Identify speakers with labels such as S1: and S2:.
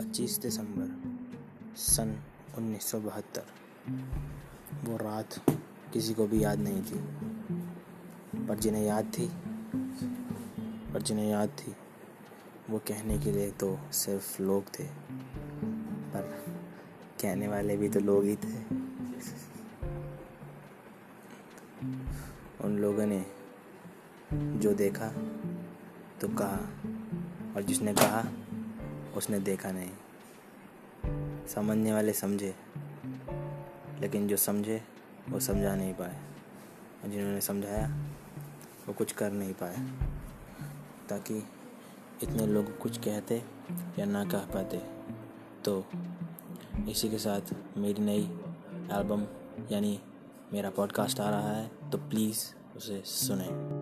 S1: 25 दिसंबर सन उन्नीस सौ बहत्तर। वो रात किसी को भी याद नहीं थी, पर जिन्हें याद थी, पर जिन्हें याद थी, वो कहने के लिए तो सिर्फ़ लोग थे, पर कहने वाले भी तो लोग ही थे। उन लोगों ने जो देखा तो कहा, और जिसने कहा उसने देखा नहीं। समझने वाले समझे, लेकिन जो समझे, वो समझा नहीं पाए। और जिन्होंने समझाया, वो कुछ कर नहीं पाए। ताकि इतने लोग कुछ कहते या ना कह पाते। तो इसी के साथ मेरी नई एल्बम यानी मेरा पॉडकास्ट आ रहा है तो प्लीज़ उसे सुने।